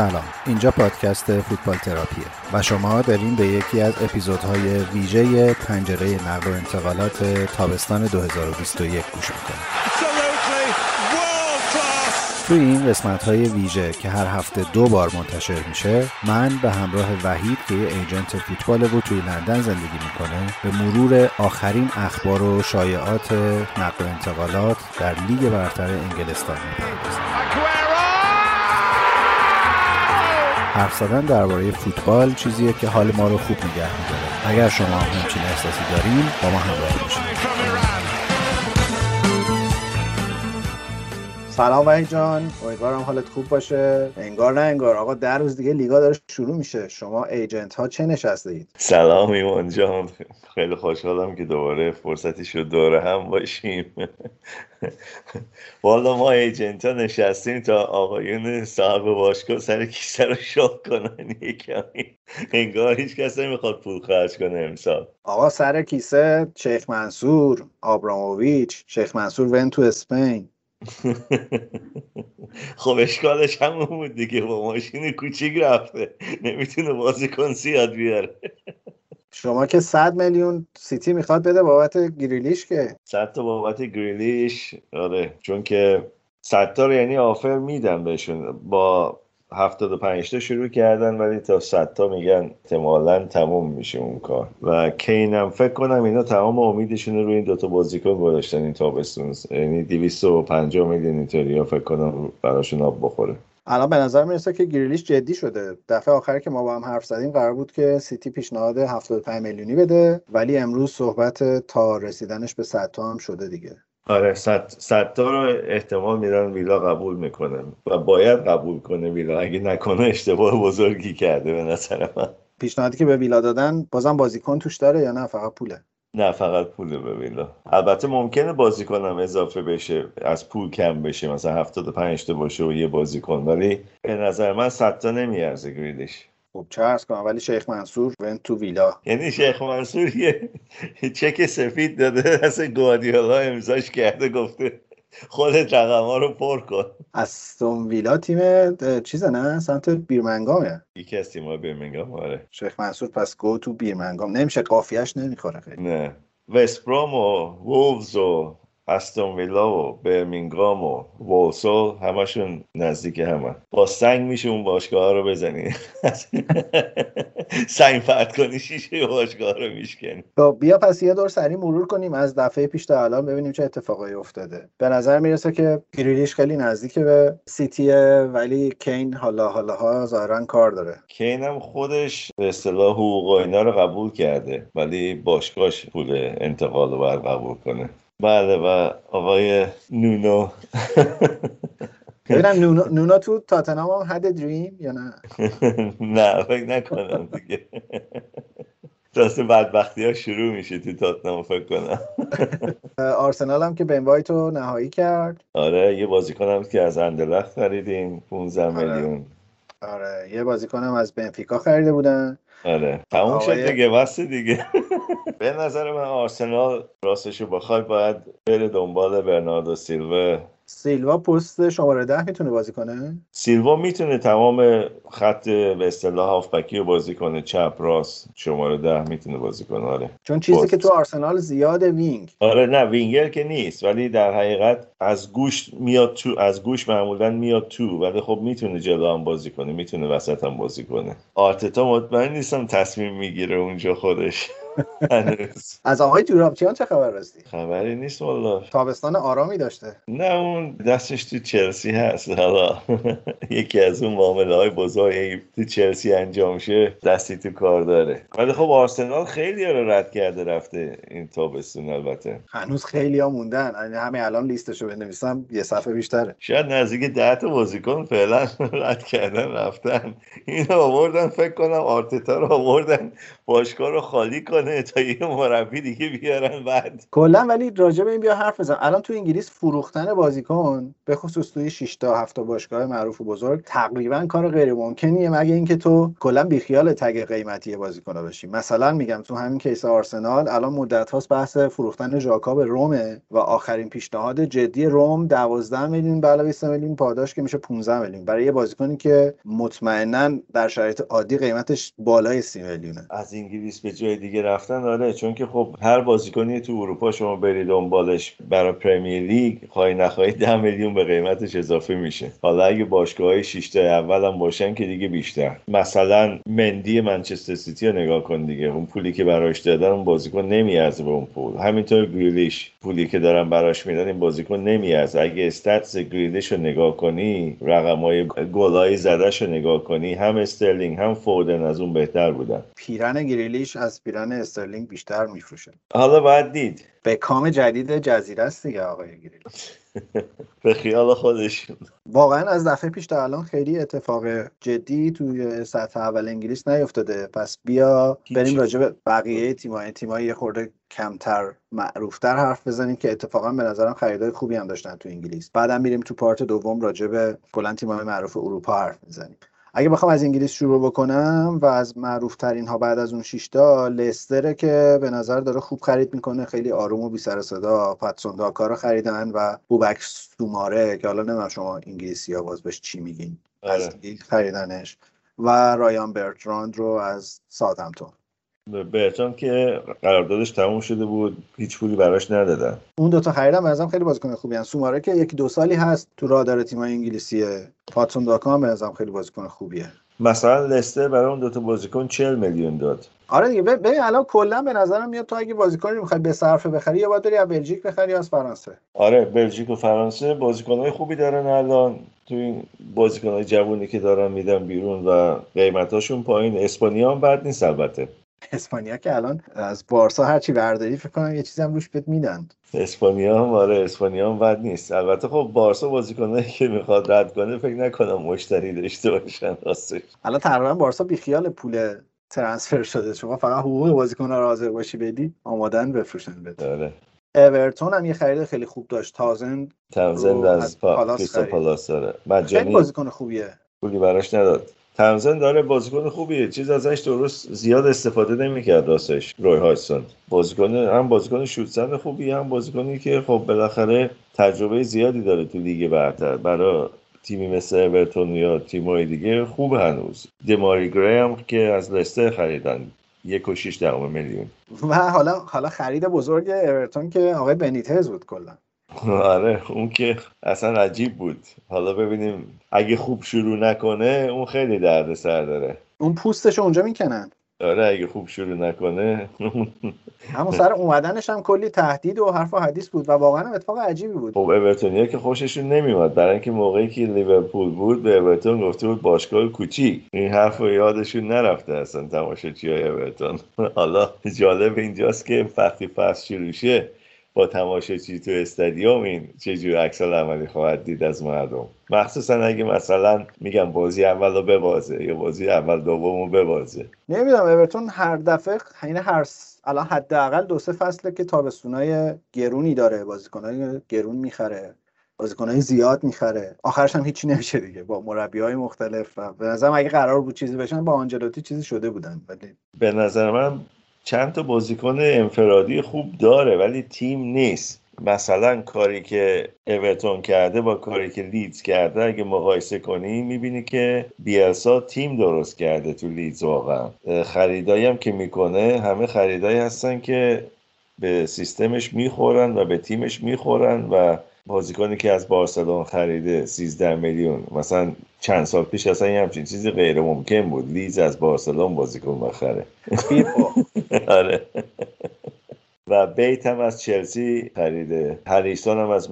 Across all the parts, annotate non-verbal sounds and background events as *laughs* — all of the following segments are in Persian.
سلام. اینجا پادکست فوتبال تراپیه و شما دارین به یکی از اپیزودهای ویژه پنجره نقل و انتقالات تابستان 2021 گوش می‌کنید توی این قسمت های ویژه که هر هفته دو بار منتشر میشه من به همراه وحید که یه ایجنت فوتبال و توی لندن زندگی می‌کنه به مرور آخرین اخبار و شایعات نقل و انتقالات در لیگ برتر انگلستان می‌پردازیم. حرف زدن درباره فوتبال چیزیه که حال ما رو خوب نگه میداره. اگر شما همچین احساسی دارین با ما همراه باشید سلام وحید جان. امیدوارم حالت خوب باشه. انگار نه انگار. آقا در روز دیگه لیگا داره شروع میشه. شما ایجنت ها چه نشسته اید سلام ایمان جان. خیلی خوشحالم که دوباره فرصتی شد دوره هم باشیم. والا ما ایجنت ها نشستیم تا آقایون صاحب باشگاه سر کیسه رو شاک کنن یکمی. انگار هیچ کس نمی‌خواد پول خرج کنه امسال. آقا سر کیسه شیخ منصور آبراموویچ شیخ منصور ون تو اسپین. *laughs* خب اشکالش همون بود دیگه با ماشین کوچیک رفته. نمی‌تونه بازیکن زیاد بیاره. شما که 100 میلیون سیتی می‌خواد بده بابت گریلیش که. 100 تا بابت گریلیش آره. چون که 100 تا یعنی آفر میدن بهشون. با 75 تا شروع کردن ولی تا 100 تا میگن احتمالا تموم میشه اون کار. و کینم فکر کنم اینا تمام امیدشون رو روی این دوتا بازیکن گذاشتن این تابستون. یعنی 250 میلیون اینطوری فکر کنم براشون آب بخوره. الان به نظر می‌رسه که گریلیش جدی شده. دفعه آخری که ما با هم حرف زدیم قرار بود که سیتی پیشنهاد 75 میلیونی بده ولی امروز صحبت تا رسیدنش به 100 تا هم شده دیگه. آره صد تا رو احتمال میدن ویلا قبول می‌کنه و باید قبول کنه ویلا. اگه نکنه اشتباه بزرگی کرده به نظر من. پیشنهادی که به ویلا دادن بازم بازیکن توش داره یا نه؟ فقط پوله؟ نه فقط پوله به ویلا. البته ممکنه بازیکنم اضافه بشه از پول کم بشه مثلا 75 تا باشه و یه بازیکن. ولی به نظر من 100 تا نمیارزه گریدش. خب چه ارز کنم؟ ولی شیخ منصور ون تو ویلا یعنی شیخ منصور یه چک سفید داده از گوادیالا امضاش کرده گفته خودت رقم ها رو پر کن. استون ویلا تیم چیزه نه؟ سمت بیرمنگامه. یکی از تیم بیرمنگام؟ آره. شیخ منصور پس گو تو بیرمنگام. نمیشه قافیهش نمی‌خوره خیلی. نه. وستبرام و وولفز و استون ویلا و برمینگام و وولسول همشون نزدیک همه. با سنگ میشه اون باشگاه رو بزنی. *laughs* سنگ فرد کنی شیشه باشگاه رو میشکنی. خب بیا پس یه دور سری مرور کنیم از دفعه پیش تا الان ببینیم چه اتفاقایی افتاده. به نظر می‌رسه که گریلیش خیلی نزدیک به سیتیه ولی کین حالا حالا ها ظاهرا کار داره. کین هم خودش به اصطلاح حقوق اینا رو قبول کرده ولی باشگاهش پول انتقال رو باید قبول کنه. بله و آقای نونو. ببینم نونو, نونو تو تاتنام هم حد دریم یا نه؟ *laughs* نه فکر نکنم دیگه. دست بدبختی ها شروع میشه تو تاتنام فکر کنم. *laughs* آرسنال هم که بن وایت رو نهایی کرد. آره یه بازیکن هم که از اندلخت خریدیم 15 آره. میلیون. آره یه بازیکن هم از بنفیکا خریده بودن. آره تموم شد دیگه بس دیگه. *laughs* به نظر من آرسنال راستشو بخواد باید بره دنبال برناردو سیلوا سیلوا پست شماره ده می‌تونه بازی کنه؟ سیلوا می‌تونه تمام خط به اصطلاح هافبکی رو بازی کنه. چپ راست شماره ده می‌تونه بازی کنه. آره. چون چیزی که تو آرسنال زیاد wing. آره نه وینگر که نیست ولی در حقیقت از گوش میاد تو از گوش معمولا میاد تو ولی خب می‌تونه جلو هم بازی کنه می‌تونه وسط هم بازی کنه. آرتتا مطمئن نیستم تصمیم می‌گیره اونجا خودش. از آقای جورابچیان چه خبر راستی؟ خبری نیست والله. تابستان آرامی داشته. نه اون دستش تو چلسی هست. حالا *laughs* یکی از اون معامله های بزرگی تو چلسی انجام شه دستی تو کار داره. ولی خب آرسنال خیلی رو رد کرده رفته این تابستون البته. هنوز خیلی ها موندن. یعنی همه الان لیستشو بنویسم یه صفحه بیشتره. شاید نزدیک ده تا بازیکن فعلا *laughs* رد کردن رفتن. اینو آوردن فکر کنم آرتتا رو آوردن باشگاه رو خالی کنه. کنه تا یه مربی دیگه بیارن بعد. کلا ولی راجع به این بیا حرف بزن. الان تو انگلیس فروختن بازیکن به خصوص توی 6 تا 7 باشگاه معروف و بزرگ تقریبا کار غیر ممکنیه مگه اینکه تو کلا بیخیال تگ قیمتی بازیکن باشی مثلا میگم تو همین کیس آرسنال الان مدت هاست بحث فروختن ژاکا رومه و آخرین پیشنهاد جدی روم 12 میلیون به علاوه 3 میلیون پاداش که میشه 15 میلیون. برای یه بازیکنی که مطمئنا در شرایط عادی قیمتش بالای 30 میلیونه. از انگلیس به جای دیگه رفتن آره چون که خب هر بازیکنی تو اروپا شما برید دنبالش برای پرمیر لیگ خواهی نخواهی 10 میلیون به قیمتش اضافه میشه. حالا اگه باشگاه های 6 اول هم باشن که دیگه بیشتر. مثلا مندی منچستر سیتی رو نگاه کن دیگه. اون پولی که براش دادن اون بازیکن نمیارزه به اون پول. همینطور گریلیش. پولی که دارن براش میدن این بازیکن نمیارزه. اگه استاتس گریلیش رو نگاه کنی رقمای گلای زدش رو نگاه کنی هم استرلینگ هم فودن از اون بهتر بودن. پیرن گریلیش از پیرن استرلینگ بیشتر میفروشه. حالا باید دید. بکام جدید جزیره است دیگه آقای گریلیش *laughs* به خیال خودشون واقعا از دفعه پیش تا الان خیلی اتفاق جدی توی سطح اول انگلیس نیفتاده. پس بیا بریم راجع به بقیه تیمای تیمای یه خورده کمتر معروفتر حرف بزنیم که اتفاقا به نظرم خریدای خوبی هم داشتن تو انگلیس. بعدم میریم تو part دوم راجع به کلا تیمای معروف اروپا حرف می‌زنیم. اگه بخوام از انگلیس شروع بکنم و از معروف ترین ها بعد از اون شیشتا لستره که به نظر داره خوب خرید می‌کنه خیلی آروم و بی سر صدا پاتسون داکا خریدن و بوبک سوماره که حالا نمی‌دونم شما انگلیسی ها باز بهش چی میگین. از آره. خریدنش. و رایان برتراند رو از سادمتون برتون که قراردادش تموم شده بود هیچ پولی براش ندادن. اون دوتا خریدم ازم خیلی بازیکن خوبی هست سوماره که یکی دو سالی هست تو رادار تیمای انگلیسیه. پاتسون داکا هم ازم خیلی بازیکن خوبیه. مثلا لستر برای اون دوتا بازیکن 40 میلیون داد. آره دیگه ببین الان کلا به نظرم میاد تو اگه بازیکنی می‌خوای به صرفه بخری یا باید بری از بلژیک بخری از فرانسه. آره بلژیک و فرانسه بازیکنهای خوبی دارن الان. تو این بازیکنهای جوونی که دارن میدن بیرون و قیمتاشون پایین. اسپانیا هم بد نیست البته. اسپانیا که الان از بارسا هرچی برداری فکر کنم یه چیزی هم روش بهت میدن. اسپانیا هم آره اسپانیا هم بد نیست. البته خب بارسا بازیکنایی که می‌خواد رد کنه فکر نکنم مشتری داشته باشن راستش. الان تقریبا بارسا بیخیال پول ترانسفر شده. شما فقط حقوق بازیکن رو حاضر باشی بدی آمادن بفروشن بده آره. اورتون هم یه خرید خیلی خوب داشت. تازند تازند از پالاس پالاس داره خیلی بازیکن خوبیه. پولی براش نداد. تمزن داره بازیکن خوبیه. چیز ازش درست زیاد استفاده نمی‌کرد راستش روی هایسون بازیکن هم بازیکن شوتزن خوبی هم بازیکنی که خب بالاخره تجربه زیادی داره تو لیگ برتر. برای تیمی مثل اورتون یا تیمای دیگه خوب هنوز. دماری گری هم که از لستر خریدن. یک و شیش میلیون. و حالا حالا خرید بزرگ اورتون که آقای بنیتز بود کلا. آره اون که اصلا عجیب بود. حالا ببینیم اگه خوب شروع نکنه اون خیلی درد سر داره. اون پوستش اونجا می‌کنن؟ آره اگه خوب شروع نکنه. *laughs* همون سر اومدنش هم کلی تهدید و حرف و حدیث بود و واقعا اتفاق عجیبی بود. خب اورتونیا که خوششون نمیومد برای اینکه موقعی که لیورپول بود به اورتون گفته بود باشگاه کوچیک. این حرف رو یادشون نرفته اصلا تماشاچی های اورتون. *laughs* حالا جالب اینجاست که وقتی فصل شروع شه با تماشاچی تو استادیوم این چه جور عکس عملی خواهد دید از مردم؟ مخصوصا اگه مثلا میگم بازی اول رو ببازه یا بازی اول دوم رو ببازه. نمی‌دونم اورتون هر دفعه این هر الان حداقل دو سه فصله که تابستونای گرونی داره بازیکنای گرون می‌خره بازیکنای زیاد می‌خره. آخرش هم هیچی نمیشه دیگه. با مربی های مختلف و به نظرم اگه قرار بود چیزی بشن با آنجلوتی چیزی شده بودن ولی به نظر من چند تا بازیکن انفرادی خوب داره ولی تیم نیست. مثلا کاری که اورتون کرده با کاری که لیدز کرده اگه مقایسه کنی می‌بینی که بیلسا تیم درست کرده تو لیدز واقعا. خریدایی هم که می‌کنه همه خریدایی هستن که به سیستمش می‌خورن و به تیمش می‌خورن و بازیکنی که از بارسلون خریده 13 میلیون. مثلا چند سال پیش اصلا یه همچین چیزی غیر ممکن بود. لیدز از بارسلون بازیکن بخره *laughs* آره. و بیت هم از چلسی خریده. هریسون هم از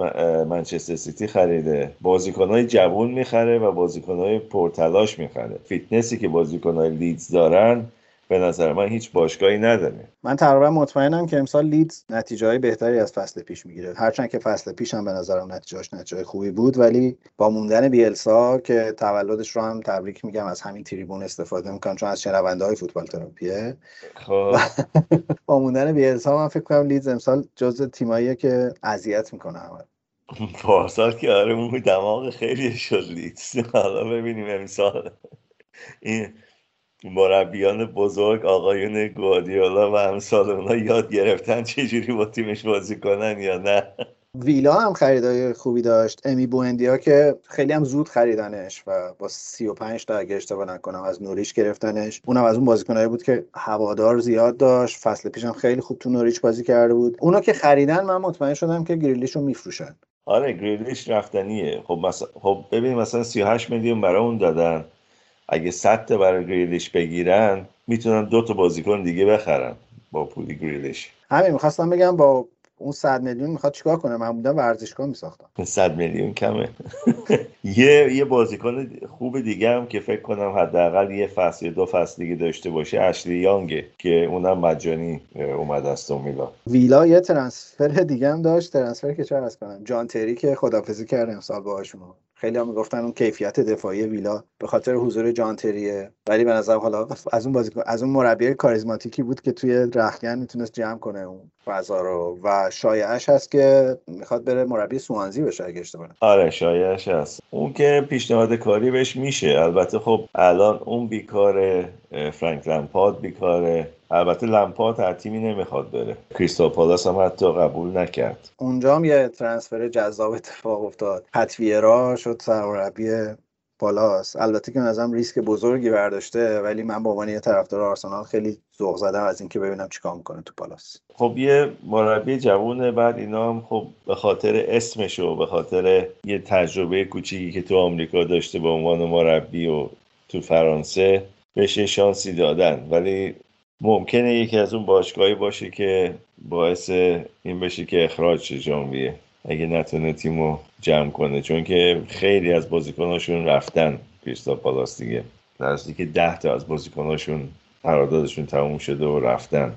منچستر سیتی خریده. بازیکنهای جوون می‌خره و بازیکنهای پرتلاش می‌خره. فیتنسی که بازیکنهای لیدز دارن به نظر من هیچ باشگاهی نداره. من تقریبا مطمئنم که امسال لیدز نتیجه بهتری از فصل پیش می‌گیره. هرچند که فصل پیش هم به نظرم نتیجهاش نتیجه خوبی بود ولی با موندن بیلسا که تولدش رو هم تبریک میگم از همین تریبون استفاده می‌کنم چون از شنونده های فوتبال تراپیه. خب. *laughs* با موندن بیلسا من فکر کنم لیدز امسال جز تیماییه که اذیت می‌کنه همه. *laughs* پارسال که آره دماغ خیلی شد لیدز. *laughs* حالا ببینیم امسال. این مربیان بزرگ آقایون گوادیولا و امثال اونا یاد گرفتن چجوری با تیمش بازی کنن یا نه. ویلا هم خریدای خوبی داشت. امی بوندیا که خیلی هم زود خریدنش و با 35 تا اگه اشتباه نکنم از نوریچ گرفتنش. اونم از اون بازیکنایی بود که هوادار زیاد داشت. فصل پیشم خیلی خوب تو نوریچ بازی کرده بود. اونا که خریدن من مطمئن شدم که گریلیش رو میفروشن. آره گریلیش رفتنیه. خب مثلا خب ببین مثلا 38 میلیون برای اون دادن. اگه 100 تا برای گریلیش بگیرن می‌تونن دو تا بازیکن دیگه بخرن با پولی گریلیش همین می‌خواستم بگم با اون 100 میلیون می‌خواد چیکار کنه؟ من بودم ورزشگاه میساختم. 100 *laughs* میلیون کمه. *laughs* یه یه بازیکن خوب دیگه هم که فکر کنم حداقل یه فصل یا دو فصل دیگه داشته باشه اشلی یانگه که اونم مجانی اومد از میلا ویلا یه ترنسفر دیگه هم داشت ترنسفر که چه از کنم؟ جان تری که خدافظی کرد امسال باهاشون. خیلی هم می‌گفتن اون کیفیت دفاعی ویلا به خاطر حضور جانتریه ولی به نظر حالا از اون بازیکن از اون مربی کاریزماتیکی بود که توی رخکن می‌تونست جمع کنه اون فضا رو. و شایعش هست که می‌خواد بره مربی سوانزی بشه اگه اشتباه آره شایعش هست. اون که پیشنهاد کاری بهش میشه. البته خب الان اون بیکار فرانک لمپارد بیکاره. البته لمپارد هر تیمی نمی‌خواد بره. کریستال پالاس هم حتی قبول نکرد. اونجا هم یه ترنسفر جذاب اتفاق افتاد. پتویرا شد سرمربی پالاس. البته که نظرم ریسک بزرگی برداشته ولی من به عنوان یه طرفدار آرسنال خیلی ذوق زدم از اینکه ببینم چیکار می‌کنه تو پالاس. خب یه مربی جوونه بعد اینا هم خب به خاطر اسمش و به خاطر یه تجربه کوچیکی که تو آمریکا داشته به عنوان مربی و تو فرانسه بهش شانسی دادن. ولی ممکنه یکی از اون باشگاهی باشه که باعث این بشه که اخراج شه ژانویه اگه نتونه تیمو جمع کنه. چون که خیلی از بازیکناشون رفتن کریستال پالاس دیگه. که ده تا از بازیکناشون قراردادشون تموم شده و رفتن.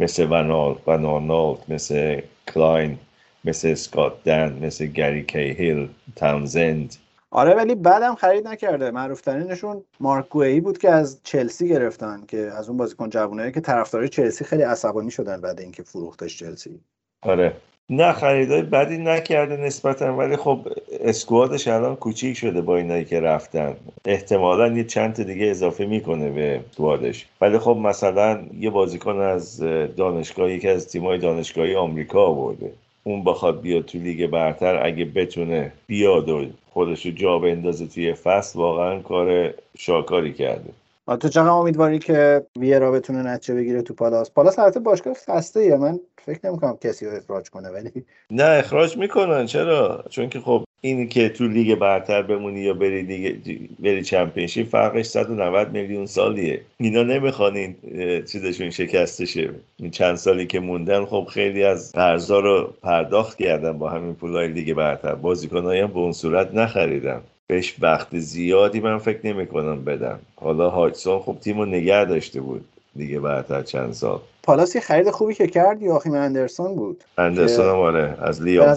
مثل ونال ون‌آنهولت مثل کلاین مثل اسکات دن مثل گری کیهیل تاونزند آره ولی بعدم خرید نکرده. معروف ترینشون مارک گوئی بود که از چلسی گرفتن که از اون بازیکن جوونه که طرفدارای چلسی خیلی عصبانی شدن بعد اینکه فروختش چلسی. آره. نه خریدای بدی نکرده نسبتا ولی خب اسکوادش الان کوچیک شده با اینایی که رفتن. احتمالا یه چند تا دیگه اضافه می‌کنه به اسکوادش. ولی خب مثلا یه بازیکن از دانشگاه یکی از تیمای دانشگاهی آمریکا آورده. اون بخواد بیاد تو لیگ برتر اگه بتونه بیاد و خودش رو جا بندازه توی فصل واقعا کار شاکاری کرده. تو چقدر امیدواری که ویرا بتونه نتیجه بگیره تو پالاس؟ پالاس البته باشگاه خسته یا؟ من فکر نمی‌کنم کسی رو اخراج کنه ولی نه اخراج می‌کنن. چرا؟ چون که خب اینی که تو لیگ برتر بمونی یا بری لیگ بری championship فرقش 190 میلیون سالیه. اینا نمی‌خوان این چیزشون شکسته شه. این چند سالی که موندن خب خیلی از قرضا رو پرداخت کردن با همین پولای لیگ برتر. بازیکنایی هم به اون صورت نخریدن. بهش وقت زیادی من فکر نمی کنم بدم. حالا هاجسون خب تیم رو نگه داشته بود دیگه بعد چند سال. پالاس خرید خوبی که کرد یاخیم اندرسون بود. اندرسون هم آره از لیام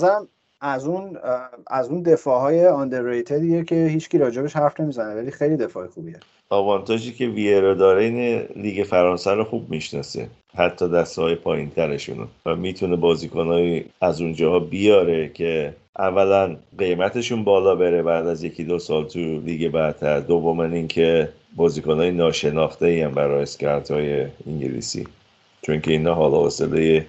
از اون از اون دفاع های آندرریتدیه که هیچکی راجبش حرف نمی‌زنه ولی خیلی دفاع خوبیه. آوانتاژی که ویرا داره این لیگ فرانسه رو خوب می‌شناسه. حتی دسته های پایین ترشون و می‌تونه بازیکنهایی از اونجاها بیاره که اولا قیمتشون بالا بره بعد از یکی دو سال تو لیگ برتر. دوم اینکه بازیکنهای ناشناخته ای هم برای scout های انگلیسی. چون که اینا حالا حوصله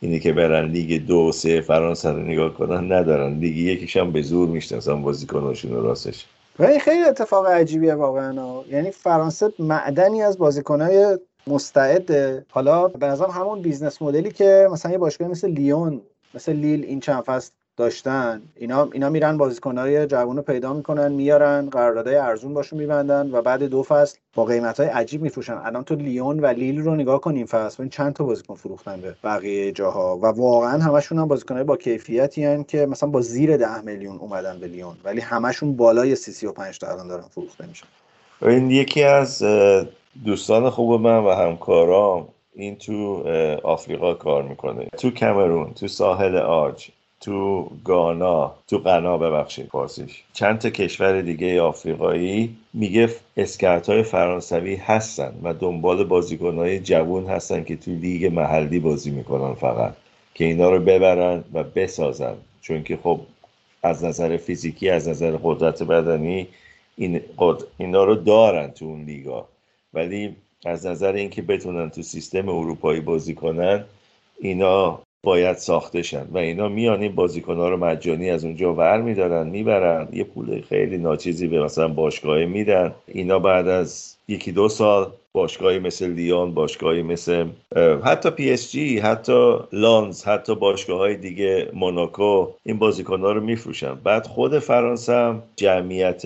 اینی که برن لیگ دو سه فرانسه رو نگاه کنن ندارن. لیگ یکیش هم به زور می‌شناسن بازیکناشون راستش. و خیلی اتفاق عجیبیه واقعا. یعنی فرانسه معدنی از بازیکنهای مستعده. حالا به نظرم همون business model ی که مثلا یه باشگاه مثل لیون مثل لیل این چند فصل داشتن. اینا اینا میرن بازیکنهای جوون رو پیدا می‌کنن میارن قراردادهای ارزون باشون میبندن و بعد دو فصل با قیمت های عجیب میفروشن. الان تو لیون و لیل رو نگاه کن این فصل. چند تا بازیکن فروختن به بقیه جاها و واقعا همشون هم بازیکنهای با کیفیتی هن که مثلا با زیر ده میلیون اومدن به لیون. ولی همشون بالای 35 تا الان دارن فروخته میشن. این یکی از دوستان خوب من و همکارام این تو آفریقا کار می‌کنه. تو کمرون تو ساحل آرج تو گانا تو غنا ببخشید فارسیش چند تا کشور دیگه آفریقایی میگه اسکرت های فرانسوی هستن و دنبال بازیکن های جوون هستن که تو لیگ محلی بازی می‌کنن فقط که اینا رو ببرن و بسازن. چون که خب از نظر فیزیکی از نظر قدرت بدنی این اینا رو دارن تو اون لیگا. ولی از نظر اینکه بتونن تو سیستم اروپایی بازی کنن اینا باید ساخته شن. و اینا میان این بازیکن ها رو مجانی از اونجا ور میدارن می‌برن. یه پول خیلی ناچیزی به مثلا باشگاه میدن. اینا بعد از یکی دو سال باشگاهی مثل لیون باشگاهی مثل حتی پی اس جی حتی لانز حتی باشگاه های دیگه موناکو این بازیکن ها رو میفروشن. بعد خود فرانسه هم جمعیت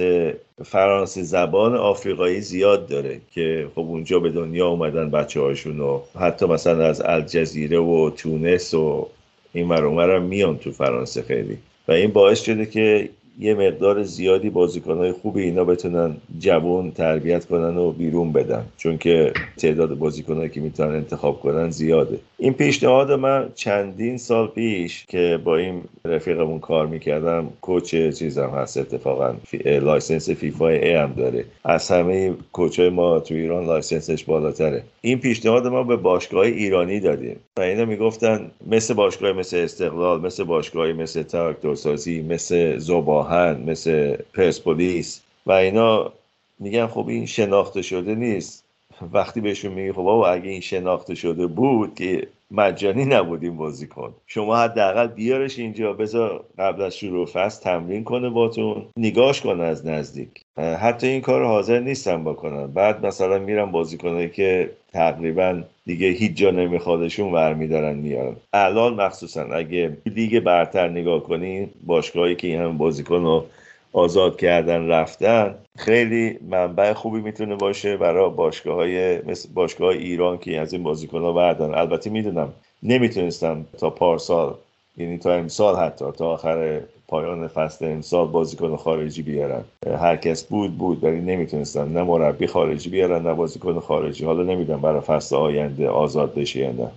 فرانسه زبان آفریقایی زیاد داره که خب اونجا به دنیا اومدن بچه هاشون و حتی مثلا از الجزیره و تونس و این مرمو میان تو فرانسه خیلی. و این باعث شده که یه مقدار زیادی بازیکنهای خوبی اینا بتونن جوان تربیت کنن و بیرون بدن. چون که تعداد بازیکنهایی که می‌تونن انتخاب کنن زیاده. این پیشنهاد من چندین سال پیش که با این رفیقمون کار می‌کردم coach چیزم هست اتفاقا license فیفا ای هم داره. از همه coach ما تو ایران license ش بالاتره. این پیشنهاد ما به باشگاه ایرانی دادیم. و اینا می‌گفتن مثل باشگاه مثل استقلال مثل باشگاه مثل تراکتورسازی مثل ذوب‌آهن مثل پرسپولیس و اینا میگن خب این شناخته شده نیست. وقتی بهشون میگی خب بابا اگه این شناخته شده بود که مجانی نبودیم بازی کن. شما حداقل بیارش اینجا بذار قبل از شروع فصل تمرین کنه باتون نگاش کنه از نزدیک. حتی این کار حاضر نیستم بکنن بعد مثلا میرم بازیکنایی که تقریبا دیگه هیچ جا نمیخوادشون ور میدارن میارن الان مخصوصا اگه لیگ برتر نگاه کنی باشگاهی که این هم بازیکن رو آزاد کردن رفتن خیلی منبع خوبی می‌تونه باشه برای باشگاه های مثل باشگاه ایران که از این بازیکن ها بردن. البته می‌دونم نمی‌تونستم تا پارسال یعنی تا امسال حتی تا آخر پایان فصل امسال بازیکن خارجی بیارن. هر کس بود بود ولی نمی‌تونستن نه مربی خارجی بیارن نه بازیکن خارجی. حالا نمی‌دونم برای فصل آینده آزاد بشه یا نه.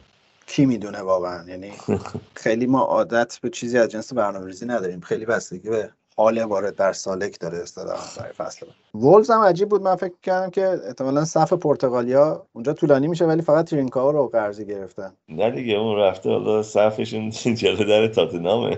کی می‌دونه واقعا؟ یعنی خیلی ما عادت به چیزی از جنس برنامه‌ریزی نداریم. خیلی بستگی به حال وارد در سالک داره اصطلاحا برای فصل. وولز هم عجیب بود. من فکر کردم که احتمالا صف پرتغالیا اونجا طولانی میشه ولی فقط ترینکاو رو قرضی گرفتن. نه دیگه اون رفته حالا صفشون *laughs* جلو در تاتنامه.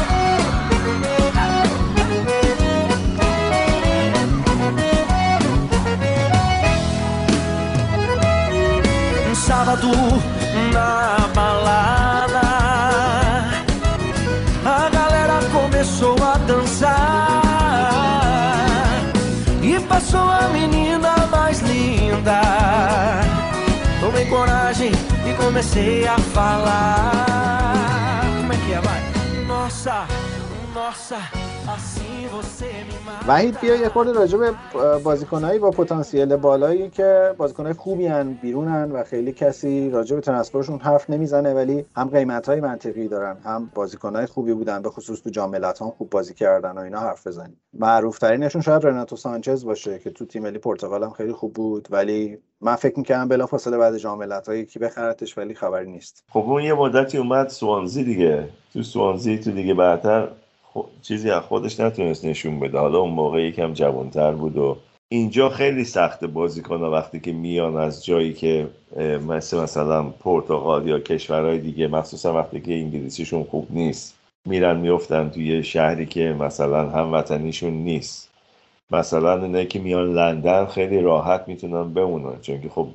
Sábado na balada, a galera começou a dançar e passou a menina mais linda tomei coragem e comecei a falar. Como é que é, vai? Nossa, nossa, وحید بیا یه خورده راجع به بازیکنایی با پتانسیل بالایی که بازیکنای خوبی هن بیرونن و خیلی کسی راجع به ترنسفرشون حرف نمی‌زنه ولی هم قیمت های منطقی دارن هم بازیکنای خوبی بودن به خصوص تو جام خوب بازی کردن و اینا حرف بزنیم. معروف ترینشون شاید رناتو سانچز باشه که تو تیم ملی پرتغال هم خیلی خوب بود ولی من فکر می‌کردم بلافاصله بعد جام ملت‌ها یکی بخرتش ولی خبری نیست. خب اون یه مدتی اومد سوانزی دیگه. تو سوانزی تو دیگه بعدتر چیزی از خودش نتونست نشون بده. حالا اون موقع یکم جوانتر بود و اینجا خیلی سخت بازی کنه وقتی که میان از جایی که مثل مثلا پرتغال یا کشورهای دیگه مخصوصا وقتی که انگلیسیشون خوب نیست میرن میفتن توی شهری که مثلا هموطنیشون نیست. مثلا اینه که میان لندن خیلی راحت می‌تونن بمونن چون که خب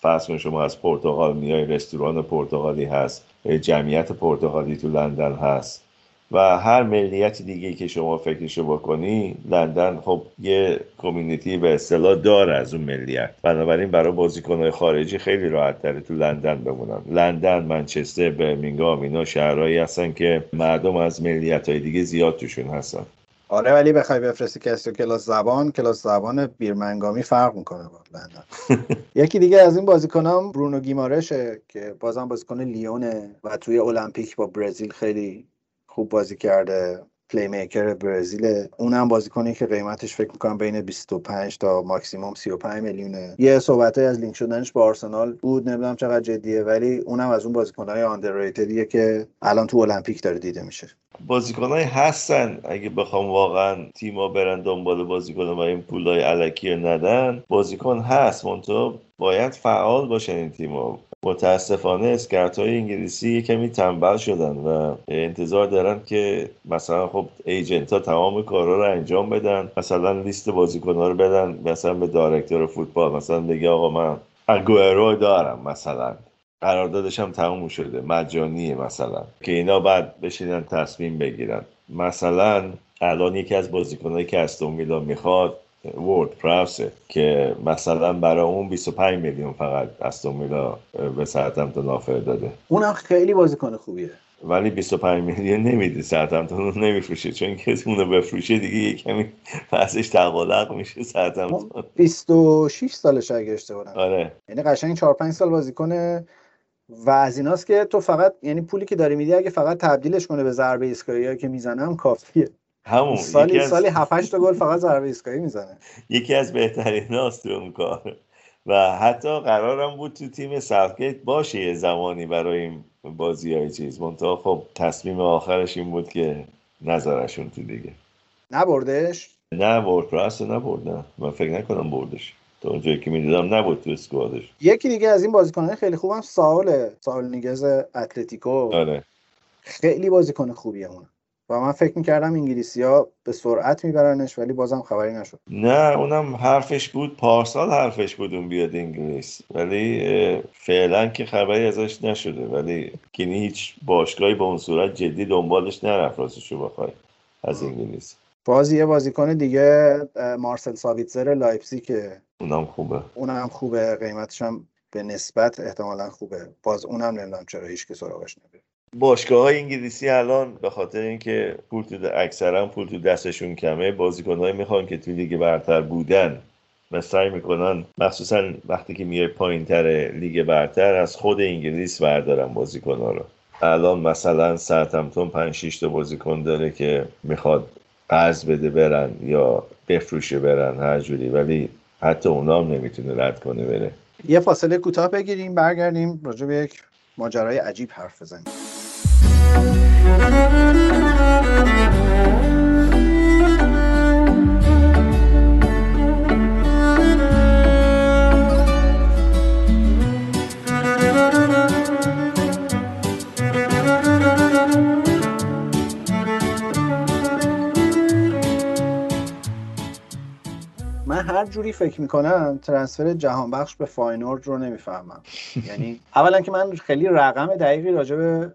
فرض شما از پرتغال میای رستوران پرتغالی هست جمعیت پرتغالی تو لندن هست. و هر ملیت دیگه که شما فکرشو بکنی لندن خب یه کمیونیتی به اصطلاح داره از اون ملیت. بنابراین برای بازیکنهای خارجی خیلی راحت تره تو لندن بمونن. لندن منچستر برمینگام اینا شهرهایی هستن که مردم از ملیت های دیگه زیاد توشون هستن. آره ولی بخوای بفرستی کسی کلاس زبان کلاس زبان بیرمنگامی فرق می‌کنه با لندن. *laughs* یکی دیگه از این بازیکنام برونو گیمارشه که بازم بازیکن لیونه و توی المپیک با برزیل خیلی خوب بازی کرده playmaker برزیل. اونم بازیکنی که قیمتش فکر می‌کنم بین 25 تا ماکسیموم 35 میلیونه. یه صحبت از لینک شدنش با آرسنال بود نمی‌دونم چقدر جدیه ولی اونم از اون بازیکنهای underrated یه که الان تو المپیک داره دیده میشه. بازیکنهایی هستن اگه بخوام واقعا تیما برن دنبال بازیکن و این پولای علکی ندن. بازیکن هست منتها باید فعال باشن این تیما متاسفانه اسکرت های انگلیسی کمی تنبل شدن و انتظار دارن که مثلا خب ایجنت ها تمام کارا رو انجام بدن مثلا لیست بازیکن ها رو بدن مثلا به دایرکتور فوتبال مثلا بگه آقا من اگوئرو دارم مثلا. قراردادش هم تموم شده مجانیه مثلا. که اینا بعد بشینن تصمیم بگیرن. مثلا الان یکی از بازیکنهایی که استون میلان می‌خواد ورد پراوسه که مثلا برای اون 25 میلیون فقط استون میلا به ساعتمتون آفر داده. اونم خیلی بازیکن خوبیه. ولی 25 میلیون نمیده ساعتمتون اون نمیفروشه چون کسی اونو بفروشه دیگه یه کمی پسش تقالق میشه ساعتمتون 26 سالش اگه اشتباه آره. یعنی قشنگ 4 5 سال بازیکن و از ایناست که تو فقط یعنی پولی که داری میدی اگه فقط تبدیلش کنه به ضربه ایستگاهی که می‌زنم کافیه. همون سالی از... سالی 7 تا گل فقط ضربه ایستگاهی می‌زنه. یکی از بهترین هاست تو اون کار. و حتی قرارم بود تو تیم ساوتگیت باشه یه زمانی برای این بازی های چیز. منتها خب تصمیم آخرش این بود که نظرشون تو دیگه. نبردش؟ نه وردپرس نبرد نه. من فکر نکنم بردش. تا اونجایی که می‌دیدم نبود تو اسکوادش. یکی دیگه از این بازیکنان خیلی خوبم ساوله. ساول نیگز اتلتیکو. آره. خیلی بازیکن خوبیه اون. و من فکر می‌کردم انگلیسی ها به سرعت میبرنش ولی بازم خبری نشد. نه اونم حرفش بود. پارسال حرفش بود اون بیاد انگلیس. ولی فعلا که خبری ازش نشده. ولی کینی هیچ باشگاهی به اون صورت جدی دنبالش نرفت راستشو بخوای از انگلیس. بازی یه بازیکن دیگه مارسل سابیتزر لایپسی که اونم خوبه. اونم خوبه قیمتش هم به نسبت احتمالا خوبه. باز اونم نمی‌دونم چرا هیچ که سراغش نمیره. باشگاه های انگلیسی الان به خاطر اینکه پول تو اکثرا پول تو دستشون کمه بازیکنهایی می‌خوان که توی لیگ برتر بودن و سعی می‌کنن مخصوصا وقتی که میای پایین تر لیگ برتر از خود انگلیس بردارن بازیکن ها رو. الان مثلا ساعتمتون 5 6 تا بازیکن داره که می‌خواد قرض بده برن یا بفروشه برن هر جوری. ولی حتی اونا هم نمی‌تونه رد کنه بره. یه فاصله کوتاه بگیریم برگردیم راجع به یک ماجرای عجیب حرف بزنیم. جوری فکر می‌کنم transfer جهان بخش به فاینورد رو نمی‌فهمم. یعنی *laughs* اولا که من خیلی رقم دقیقی راجع به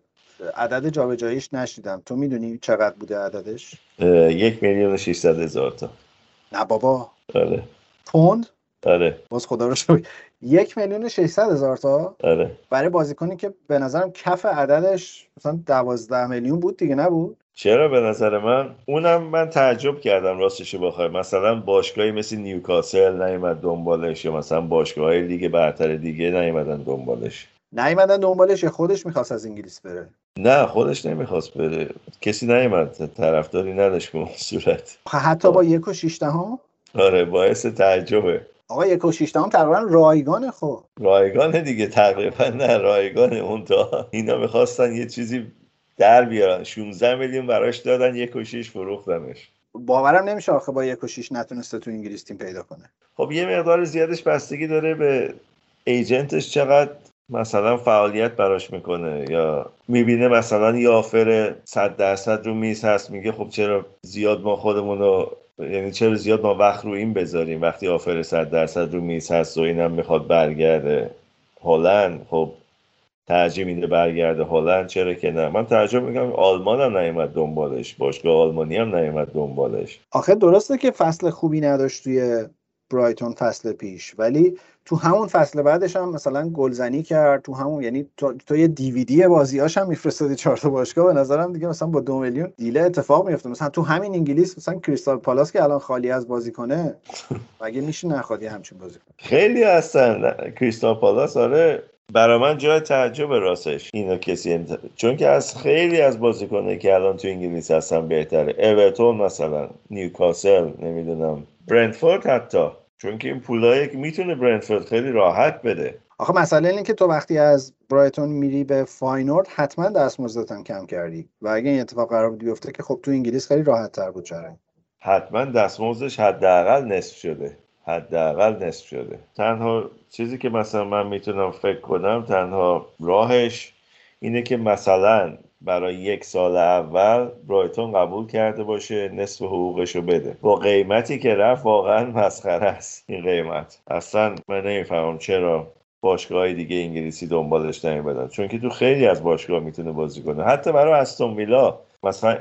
عدد جابجاییش نشیدم تو می‌دونی چقدر بوده عددش؟ یک میلیون و 600 هزار تا. نه بابا. آره. پوند؟ آره. باز خدا رو شکر. یک میلیون و 600 هزار تا؟ آره. برای بازیکنی که به نظرم کف عددش مثلا دوازده میلیون بود دیگه نبود. چرا به نظر من؟ اونم من تعجب کردم راستش بخوای. مثلا باشگاهی مثل نیوکاسل نیومد دنبالش یا مثلا باشگاه لیگ برتر دیگه نیومدن دنبالش. نیومدن دنبالش خودش می‌خواست از انگلیس بره. نه خودش نمی‌خواست بره. کسی نیومد طرفداری نداشت به صورت. حتی با یک و شیش ها آره باعث تعجبه. آقا یک و شیش هم تقریبا رایگانه خب. رایگانه دیگه تقریبا نه رایگانه اون تا. اینا می‌خواستن یه چیزی در بیارن. 16 میلیون براش دادن یک و شیش فروختنش باورم نمیشه آخه با یک و شیش نتونسته تو انگلیس تیم پیدا کنه. خب یه مقدار زیادش بستگی داره به ایجنتش چقدر مثلا فعالیت براش می‌کنه یا می‌بینه مثلا یه آفر صد درصد رو میز هست میگه خب چرا زیاد ما خودمون رو یعنی چرا زیاد ما وقت رو این بذاریم؟ وقتی آفر صد درصد رو میز هست و اینم می‌خواد برگرده هلند خب ترجیح میده برگرده هلند چرا که نه؟ من ترجمه می‌کنم آلمان هم نیومد دنبالش باشگاه آلمانی هم نیومد دنبالش. آخه درسته که فصل خوبی نداشت توی برایتون فصل پیش. ولی تو همون فصل بعدش هم مثلا گلزنی کرد تو همون یعنی تو, تو یه دیویدی بازیاش هم میفرستادی چهار تا باشگاه. به نظرم دیگه مثلا با دو میلیون دیله اتفاق میفته مثلا تو همین انگلیس مثلا کریستال پالاس که الان خالی از بازی کنه مگه میشه نخواد همچین بازی کنه؟ خیلی هستن. کریستال پالاس آره. برا من جای تعجب راستش اینو کسی انت... چون که از خیلی از بازیکنه که الان تو انگلیس هستن بهتره. اورتون مثلا نیوکاسل نمی‌دونم. برنتفورد حتی. چون که این پولایی که می‌تونه برنتفورد خیلی راحت بده. آخه مسئله اینه که تو وقتی از برایتون میری به فاینورد حتما دستمزدت کم کردی. و اگه این اتفاق قرار بود بیفته که خب تو انگلیس خیلی راحت تر بود چرا؟ حتما دستمزدش حداقل نصف شده. حداقل نصف شده. تنها چیزی که مثلا من می‌تونم فکر کنم تنها راهش اینه که مثلا برای یک سال اول برایتون قبول کرده باشه نصف حقوقش رو بده. با قیمتی که رفت واقعا مسخره است این قیمت. اصلا من نمی‌فهمم چرا باشگاه دیگه انگلیسی دنبالش نمیبدن چون که تو خیلی از باشگاه می‌تونه بازی کنه. حتی برای استون ویلا مثلا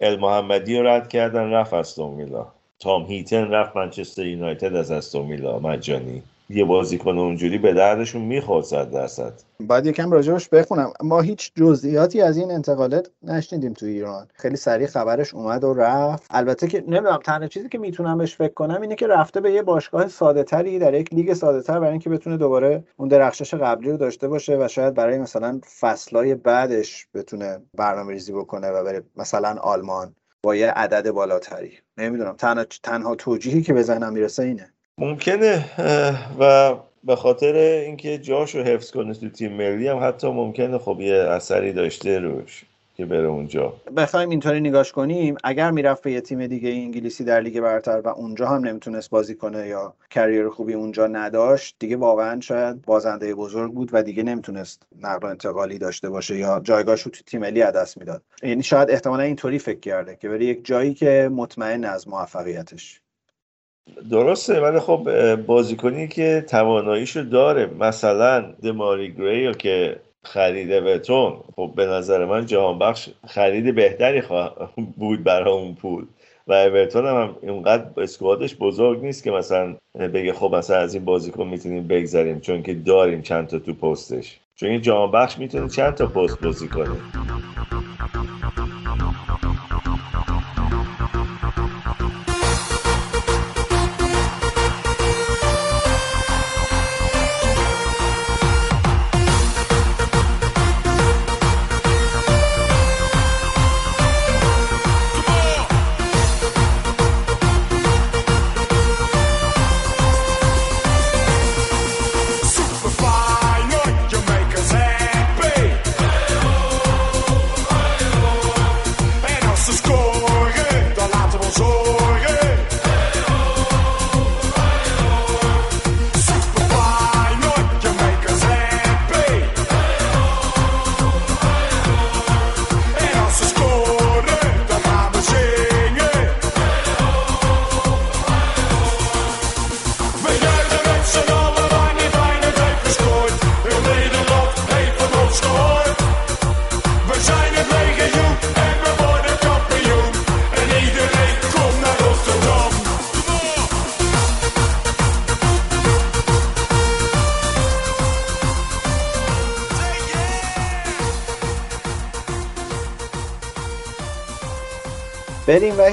المحمدی رو رد کردن رفت استون ویلا. تام هیتن رفت منچستر یونایتد از استون ویلا. مجانی. یه بازیکن اونجوری به دردشون می‌خورد صد درصد. بعد یکم راجبش بخونم. ما هیچ جزئیاتی از این انتقالات نشنیدیم تو ایران. خیلی سریع خبرش اومد و رفت. البته که نمی‌دونم تنها چیزی که می‌تونم بهش فکر کنم اینه که رفته به یه باشگاه ساده تری در یک لیگ ساده تر برای اینکه بتونه دوباره اون درخشش قبلی رو داشته باشه و شاید برای مثلا فصلهای بعدش بتونه برنامه ریزی بکنه و بره مثلا آلمان با یه عدد بالاتری. نمی‌دونم تنها تنها توجیهی که بزنم می‌رسه اینه. ممکنه و به خاطر اینکه جاشو حفظ کنه تو تیم ملی هم حتی ممکنه خب یه اثری داشته روش که بره اونجا. بخوایم اینطوری نگاش کنیم اگر می‌رفت به یه تیم دیگه انگلیسی در لیگ برتر و اونجا هم نمی‌تونست بازی کنه یا کریر خوبی اونجا نداشت دیگه واقعا شاید بازنده بزرگ بود و دیگه نمی‌تونست نقل و انتقالی داشته باشه یا جایگاهش رو تو تیم ملی دست می‌داد. یعنی شاید احتمالا اینطوری فکر کرده که بره یک جایی که مطمئن از موفقیتش. درسته ولی خب بازیکنی که تواناییشو داره مثلا دماری گری که خرید اورتون خب به نظر من جهان بخش خرید بهتری *laughs* بود برای اون پول. و اورتون هم اینقدر اسکوادش بزرگ نیست که مثلا بگه خب مثلا از این بازیکن می‌تونیم بگذاریم چون که داریم چند تا تو پستش. چون این جهان بخش می‌تونه چند تا پست بازی کنه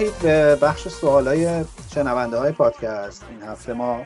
وحید به بخش سوالای شنونده های پادکست. این هفته ما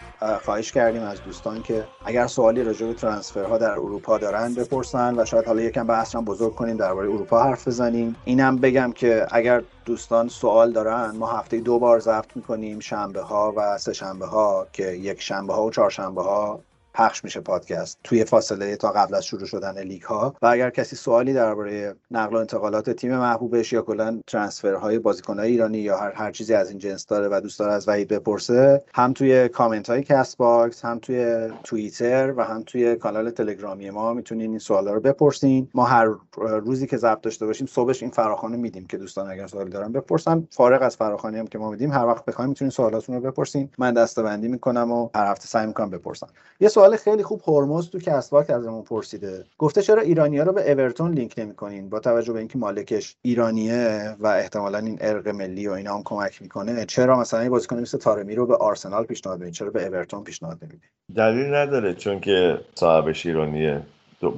خواهش کردیم از دوستان که اگر سوالی راجع به transfer ها در اروپا دارن بپرسن و شاید حالا یکم بحث هم بزرگ کنیم درباره اروپا حرف بزنیم. اینم بگم که اگر دوستان سوال دارن ما هفته دو بار ضبط می‌کنیم شنبه ها و سه شنبه ها که یک شنبه ها و چهارشنبه ها پخش میشه پادکست توی فاصله تا قبل از شروع شدن لیگ ها و اگر کسی سوالی درباره نقل و انتقالات تیم محبوبش یا کلا transfer های بازیکنهای ایرانی یا هر هر چیزی از این جنس داره و دوست داره از وحید بپرسه هم توی کامنت های کست باکس هم توی توییتر و هم توی کانال تلگرامی ما می‌تونین این سوالا رو بپرسین. ما هر روزی که ضبط داشته باشیم صبحش این فراخوان میدیم که دوستان اگر سوالی دارن بپرسن. فارغ از فراخوانی هم که ما میدیم هر وقت بخواید می‌تونین سوالاتون رو بپرسین. من دسته‌بندی می‌کنم و هر هفته سعی می‌کنم بپرسم. یه سوال سوال خیلی خوب هرمز تو کست باک ازمون پرسیده. گفته چرا ایرانیا رو به اورتون لینک نمی‌کنین؟ با توجه به اینکه مالکش ایرانیه و احتمالا این عرق ملی و اینا هم کمک می‌کنه چرا مثلا یه بازیکن مثل تارمی رو به آرسنال پیشنهاد میدین؟ چرا به اورتون پیشنهاد نمیدین؟ دلیل نداره چون که صاحبش ایرانیه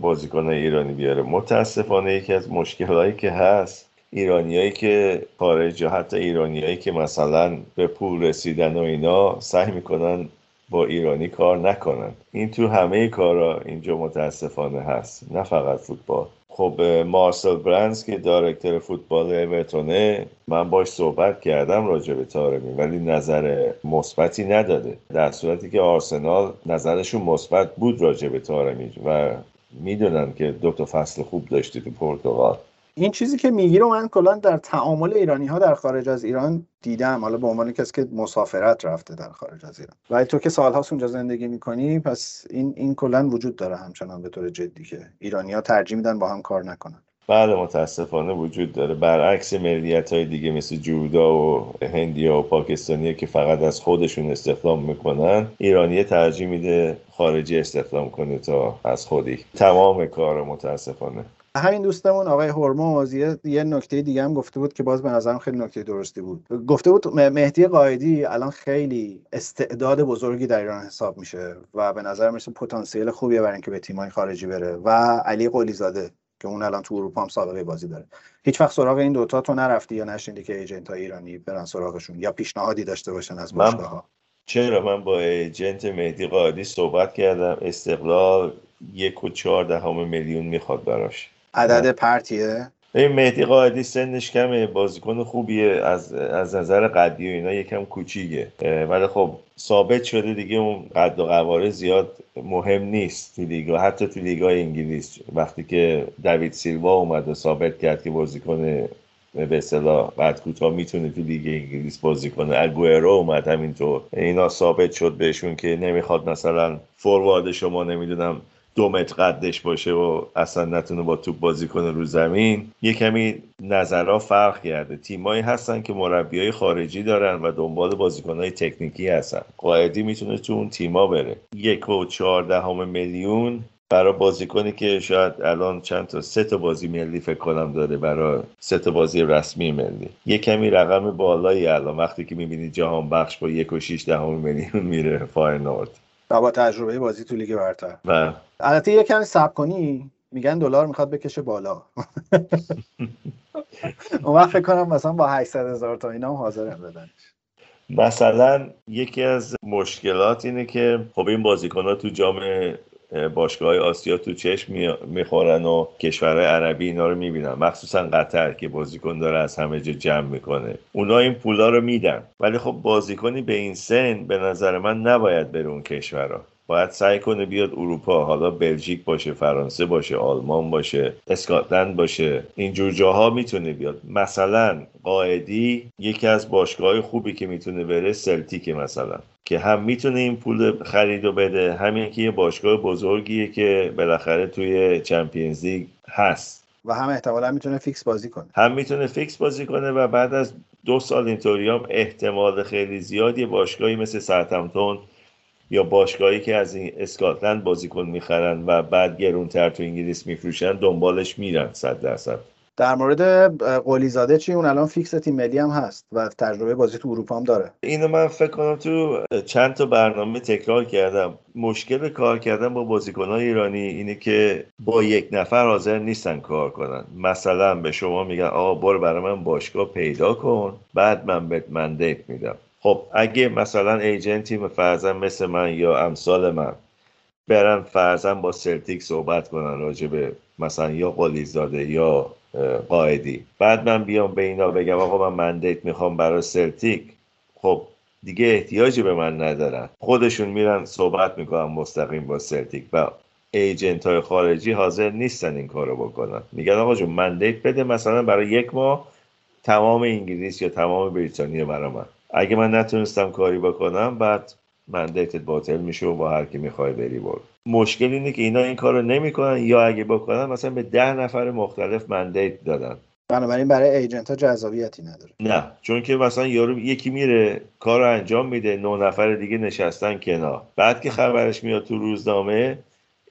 بازیکن ایرانی بیاره. متاسفانه یکی از مشکلهایی که هست ایرانیایی که خارج یا حتی ایرانیایی که مثلا به پول رسیدن و اینا سعی می‌کنن با ایرانی کار نکنن. این تو همه کارا اینجا متاسفانه هست. نه فقط فوتبال. خب مارسل برنز که دایرکتور فوتبال اورتونه من باش صحبت کردم راجع به تارمی ولی نظر مثبتی نداده. در صورتی که آرسنال نظرشون مثبت بود راجع به تارمی. و می‌دونن که دو تا فصل خوب داشتی تو پرتغال. این چیزی که میگی رو من کلا در تعامل ایرانی ها در خارج از ایران دیدم. حالا به عنوان کسی که مسافرت رفته در خارج از ایران. ولی تو که سالهاست اونجا زندگی می‌کنی پس این این کلا وجود داره همچنان به طور جدی که ایرانی ها ترجیح میدن با هم کار نکنن. بله متاسفانه وجود داره. برعکس ملیت های دیگه مثل جودا و هندیا و پاکستانی که فقط از خودشون استخدام می‌کنن ایرانی ترجیح میده خارجی استخدام کنه تا از خودی. تمام کار متاسفانه. همین دوستمون آقای هرمز یه نکته دیگه هم گفته بود که باز به نظرم خیلی نکته درستی بود. گفته بود مهدی قایدی الان خیلی استعداد بزرگی در ایران حساب میشه و به نظر می‌رسه پتانسیل خوبیه برای اینکه به تیمای خارجی بره و علی قلی زاده که اون الان تو اروپا هم سابقه بازی داره. هیچ وقت سراغ این دوتا تو نرفتی یا نشنیدی که ایجنت های ایرانی برن سراغشون یا پیشنهادی داشته باشن از باشگاه ها چرا؟ من با ایجنت مهدی قایدی صحبت کردم. استقلال یک و چهار دهم میلیون می‌خواد براش. عدد پرتیه؟ این مهدی قاعدی سنش کمه بازیکن خوبیه از از نظر قدی و اینا یکم کوچیکه. ولی خب ثابت شده دیگه اون قد و قواره زیاد مهم نیست تو لیگا حتی تو لیگای انگلیس. وقتی که دوید سیلوا اومد و ثابت کرد که بازیکن به اصطلاح قد کوتاه می‌تونه تو لیگ انگلیس بازی کنه اگوئرو اومد همینطور. اینا ثابت شد بهشون که نمی‌خواد مثلا فوروارد شما نمی‌دونم دو متر قدش باشه و اصلا نتونه با توپ بازی کنه رو زمین یه کمی نظرها فرق کرده. تیمایی هستن که مربیای خارجی دارن و دنبال بازیکنهای تکنیکی هستن. قاعدی می‌تونه تو اون تیما بره. یک و چهاردهم میلیون برای بازیکنی که شاید الان چند تا سه تا بازی ملی فکر کنم داره برای سه تا بازی رسمی ملی. یه کمی رقم بالایی الان وقتی که می‌بینی جهان بخش با یک و شیش دهم میلیون میره فاینورد. و با تجربه بازی تو لیگ برتر. البته یه کمی سب کنی. میگن دلار می‌خواد بکشه بالا. اون وقت فکر کنم مثلا با 800 هزار تا اینا هم حاضر بدنش. مثلا یکی از مشکلات اینه که خب این بازیکن ها تو جام باشگاه آسیا تو چشم می‌خورن و کشورهای عربی اینا رو می‌بینن. مخصوصا قطر که بازیکن داره از همه جا جمع می‌کنه. اونا این پولا رو میدن. ولی خب بازیکنی به این سن به نظر من نباید بره اون کشورها باید سعی کنه بیاد اروپا. حالا بلژیک باشه فرانسه باشه آلمان باشه اسکاتلند باشه. اینجور جاها می‌تونه بیاد. مثلا قائدی یکی از باشگاه خوبی که می‌تونه بره سلتیک مثلا. که هم می‌تونه این پول خرید و بده همین که یه باشگاه بزرگیه که بالاخره توی Champions League هست. و هم احتمالا می‌تونه fix بازی کنه. هم می‌تونه fix بازی کنه و بعد از دو سال اینطوری هم احتمال خیلی زیادی باشگاهی مثل ساوتهمپتون یا باشگاهی که از این اسکاتلند بازیکن می‌خرن و بعد گرونتر تو انگلیس میفروشن دنبالش میرن صد درصد. در مورد قلیزاده چی؟ اون الان فیکس تیم ملی هم هست و تجربه بازی تو اروپا هم داره. اینو من فکر کنم تو چند تا برنامه تکرار کردم. مشکل کار کردن با بازیکنهای ایرانی اینه که با یک نفر حاضر نیستن کار کنن. مثلا به شما میگن آقا برو برای من باشگاه پیدا کن بعد من بهت مندیت میدم. خب اگه مثلا agent ی فرضا مثل من یا امثال من برن فرضا با سلتیک صحبت کنن راجع به مثلا یا قلیزاده یا قائدی. بعد من بیام به اینا بگم آقا من mandate می‌خوام برای سلتیک خب دیگه احتیاجی به من ندارن. خودشون میرن صحبت می‌کنن مستقیم با سلتیک و agent های خارجی حاضر نیستن این کارو بکنن. میگن آقا جون mandate بده مثلا برای یک ماه تمام انگلیس یا تمام بریتانیا برای من. اگه من نتونستم کاری بکنم بعد مندیتت باطل میشه و با هر کی می‌خوای بری برو. مشکل اینه که اینا این کار رو نمی‌کنن یا اگه بکنن مثلا به ده نفر مختلف مندیت دادن. بنابراین برای ایجنت ها جذابیتی نداره. نه چون که مثلا یارو یکی میره کار رو انجام میده نه نفر دیگه نشستن کنار. بعد که خبرش میاد تو روزنامه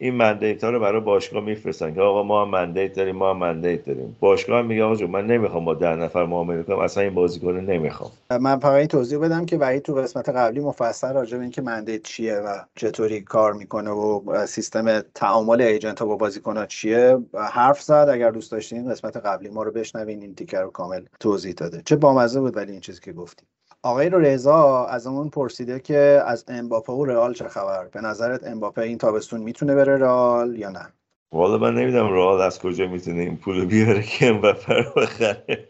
این مندیت ها رو برای باشگاه میفرستن که آقا ما هم مندیت داریم ما هم مندیت داریم. باشگاه میگه آقا من نمی‌خوام با ده نفر معامله کنم اصلا این بازیکن نمی‌خوام. من فقط توضیح بدم که وحید تو قسمت قبلی مفصل راجع به اینکه مندیت چیه و چطوری کار می‌کنه و سیستم تعامل ایجنت ها با بازیکن ها چیه. حرف زد اگر دوست داشتین قسمت قبلی ما رو بشنوین این تیکر رو کامل توضیح داده. چه بامزه بود ولی این چیزی که گفتی آقای رضا از اون پرسیده که از امباپه و رئال چه خبر؟ به نظرت امباپه این تابستون می‌تونه بره رئال یا نه؟ والا من نمی‌دونم رئال از کجا می‌تونه این پول بیاره که امباپه رو بخره.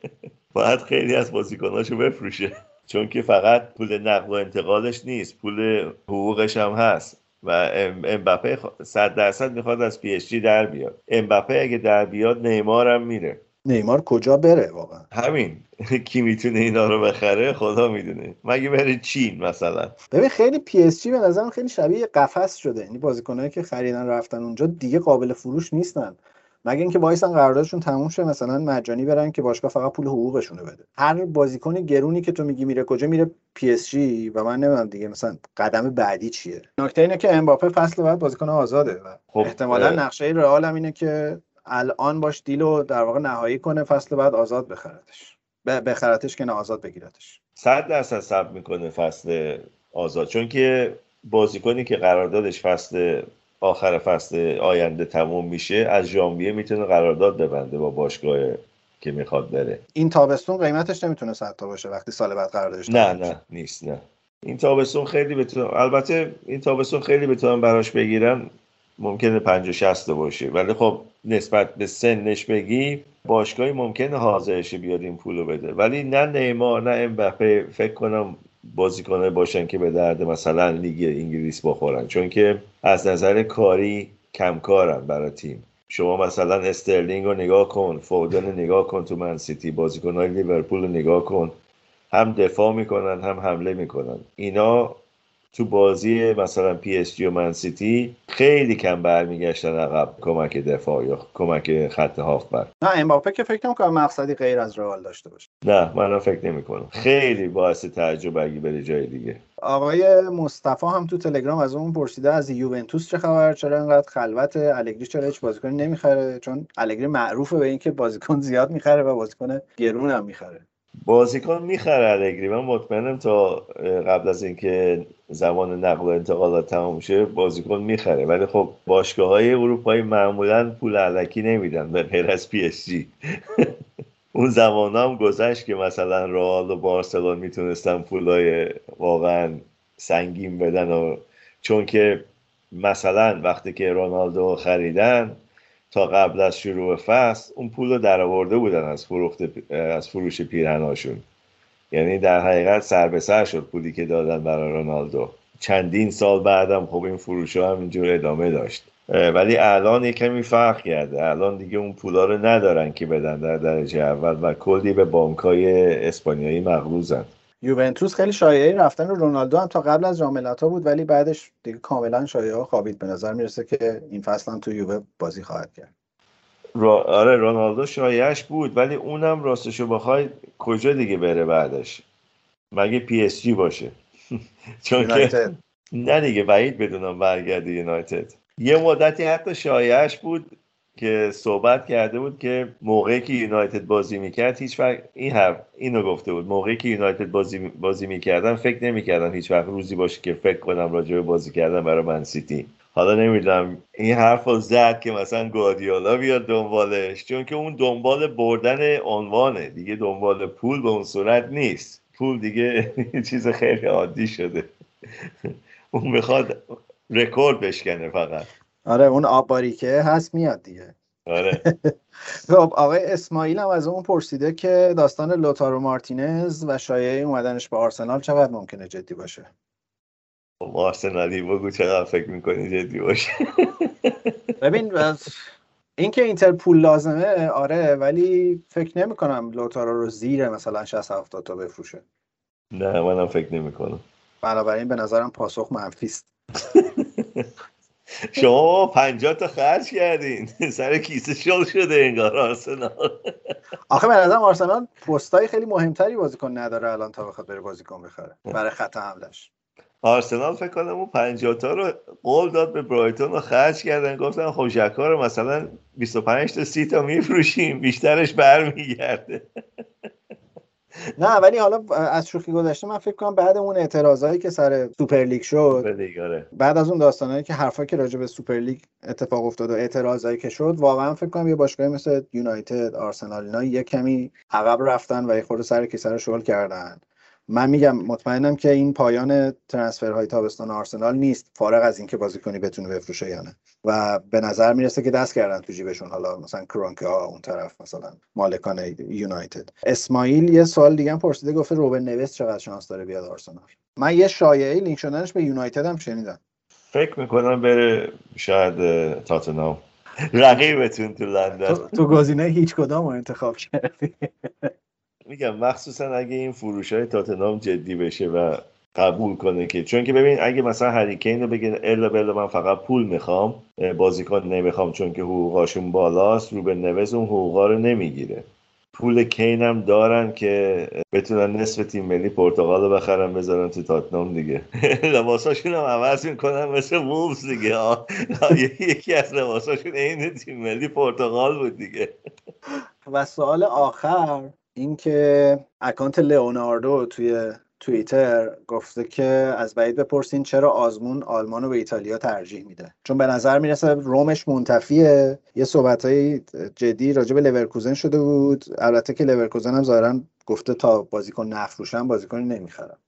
باید خیلی از بازیکناشو بفروشه. چون که فقط پول نقل و انتقالش نیست پول حقوقش هم هست. و امباپه صد درصد می‌خواد از پی در بیاد. امباپه اگه در بیاد نیمار هم میره. نیمار کجا بره واقعا؟ همین. *laughs* کی می‌تونه اینا رو بخره؟ خدا می‌دونه. مگه بره چین مثلا؟ ببین خیلی پی اس جی به نظرم خیلی شبیه قفس شده. یعنی بازیکنایی که خریدن رفتن اونجا دیگه قابل فروش نیستن. مگه اینکه وایسن قراردادشون تموم شه مثلا مجانی برن که باشگاه فقط پول حقوقشونو بده. هر بازیکن گرونی که تو میگی میره کجا میره پی اس جی و من نمی‌دونم دیگه مثلا قدم بعدی چیه؟ نکته اینه که امباپه فصل بعد بازیکن آزاده و خب احتمالا نقشه رئال هم اینه که الان باش deal و در واقع نهایی کنه فصل بعد آزاد بخردش بخرتش که نه آزاد بگیرتش صد درصد صبر می‌کنه فصل آزاد. چون که بازیکنی که قراردادش فصل آخر فصل آینده تموم میشه از ژانویه می‌تونه قرارداد ببنده با باشگاه که می‌خواد بره. این تابستون قیمتش نمی‌تونه 100 تا باشه وقتی سال بعد قراردادش نه نه نیست نه. این تابستون خیلی بتونم البته این تابستون خیلی بتونم براش بگیرم ممکنه 50 60 باشه. ولی خب نسبت به سنش بگی باشگاهی ممکنه حاضرش بیاد این پولو بده. ولی نه نیمار نه امبپه فکر کنم بازیکنی باشن که به درد مثلا لیگ انگلیس بخورن. چون که از نظر کاری کمکارن برای تیم. شما مثلا استرلینگ رو نگاه کن فودن نگاه کن تو من سیتی بازیکنهای لیورپول رو نگاه کن. هم دفاع می‌کنن هم حمله می‌کنن. اینا تو بازی مثلا پی اس جی و من سیتی خیلی کم برمیگشتن عقب. کمک دفاع یا کمک خط بر نه امباپه که فکر نمی‌کنم مقصدی غیر از رئال داشته باشه. نه من فکر نمی‌کنم. خیلی باعث تعجب اگه بره جای دیگه. آقای مصطفی هم تو تلگرام از اون پرسیده از یوونتوس چه خبر؟ چرا انقدر خلوت الگری؟ چرا هیچ بازیکن نمی‌خره؟ چون الگری معروفه به اینکه بازیکن زیاد می‌خره و بازیکن گرون هم می‌خره. بازیکن می‌خره الگری من مطمئنم تا قبل از اینکه زمان نقل و انتقالات تمام شه بازیکن می‌خره. ولی خب باشگاه های اروپایی معمولا پول علکی نمیدن به غیر از پی اس جی. *laughs* اون زمان هم گذشت که مثلا رئال و بارسلون می‌تونستن پولای واقعا سنگین بدن و چون که مثلا وقتی که رونالدو خریدن تا قبل از شروع فصل اون پول رو در آورده بودن از فروخت از فروش پیرهناشون. یعنی در حقیقت سر به سر شد پولی که دادن برای رونالدو. چندین سال بعدم خب این فروش ها هم اینجور ادامه داشت. ولی الان یه کمی فرق کرده. الان دیگه اون پولا رو ندارن که بدن در درجه اول و کلی به بانک های اسپانیایی مغروزن. یوونتوس خیلی شایعه رفتن رونالدو هم تا قبل از جام ملت‌ها بود ولی بعدش دیگه کاملا شایعه ها خوابید به نظر می‌رسه که این فصل هم تو یووه بازی خواهد کرد. را... آره رونالدو شایعش بود ولی اونم راستشو بخوای کجا دیگه بره بعدش؟ مگه پی اس جی باشه؟ *laughs* چون که نه دیگه بعید بدونم برگرده یونایتد. یه مدتی حتی شایعش بود. که صحبت کرده بود که موقعی که یونایتد بازی می‌کرد هیچ وقت این حرف اینو گفته بود. موقعی که یونایتد بازی بازی می‌کردن فکر نمی‌کردم هیچ وقت روزی باشه که فکر کنم راجع به بازی کردن برای من سیتی. حالا نمی‌دونم این حرف رو زد که مثلا گواردیولا بیاد دنبالش چون که اون دنبال بردن عنوانه. دیگه دنبال پول به اون صورت نیست. پول دیگه *laughs* چیز خیلی عادی شده. *laughs* اون می‌خواد رکورد بشکنه فقط. آره اون آب که هست میاد دیگه. آره. *laughs* خب آقای اسماعیل هم از اون پرسیده که داستان لوتارو مارتینز و شایعه اومدنش به آرسنال چقدر ممکنه جدی باشه؟ خب آرسنالی بگو چقدر فکر می‌کنی جدی باشه. *laughs* ببین اینکه اینتر پول لازمه آره ولی فکر نمی کنم لوتارو رو زیر مثلا 60 70 تا بفروشه. نه منم فکر نمی کنم بنابراین به نظرم پاسخ منفی است. *laughs* شما 50 تا خرج کردین. *laughs* سر کیسه شل شده انگار آرسنال. آخه به نظرم آرسنال پستای خیلی مهمتری بازیکن نداره الان تا بخواد بره بازیکن بخره. برای خط حملش آرسنال فکر کنم اون 50 تا رو قول داد به برایتون رو خرج کردن. گفتن خب ژاکا رو مثلا 25 تا 30 تا میفروشیم. بیشترش برمیگرده. *laughs* نه ولی حالا از شوخی گذشته من فکر کنم بعد اون اعتراضایی که سر سوپر لیگ شد آره. بعد از اون داستانایی که حرفا که راجع به سوپر لیگ اتفاق افتاد و اعتراضایی که شد واقعا فکر کنم یه باشگاهی مثل یونایتد آرسنال اینا یه کمی عقب رفتن و یه خورده سر کیسه رو شل کردن من میگم مطمئنم که این پایان ترنسفرهای تابستان آرسنال نیست. فارغ از اینکه بازیکنی بتونه بفروشه یا نه. و به نظر می‌رسه که دست کردن تو جیبشون. حالا مثلا کرونکه ها اون طرف مثلا مالکان یونایتد. اسماعیل یه سوال دیگه هم پرسیده گفته روبن نویس چقدر شانس داره بیاد آرسنال؟ من یه شایعه لینک شدنش به یونایتد هم شنیدم. فکر می‌کنم بره شاید تاتنهام. رقیبتون تو لندن. تو گزینه هیچ کدام رو انتخاب کردی. میگم مخصوصا اگه این فروش های تاتنام جدی بشه و قبول کنه که چون که ببین اگه مثلا هریکین رو بگه الا بلا من فقط پول می‌خوام بازیکن نمی‌خوام چون که حقوقاشون بالاست رو به نوز اون حقوقا رو نمی‌گیره. پول کین هم دارن که بتونن نصف تیم ملی پرتغال رو بخرن بذارن تو تاتنام دیگه. *laughs* لباساشون هم عوض می‌کنن مثل وولفز دیگه. یکی از لباساشون این تیم ملی پرتغال بود دیگه. و سوال آخر اینکه اکانت لئوناردو توی توییتر گفته که از بعید بپرسین چرا آزمون آلمان رو به ایتالیا ترجیح میده. چون به نظر می‌رسه رومش منتفیه. یه صحبت های جدی راجع به لورکوزن شده بود. البته که لورکوزن هم ظاهرا گفته تا بازیکن نفروشن بازیکنی نمی‌خرم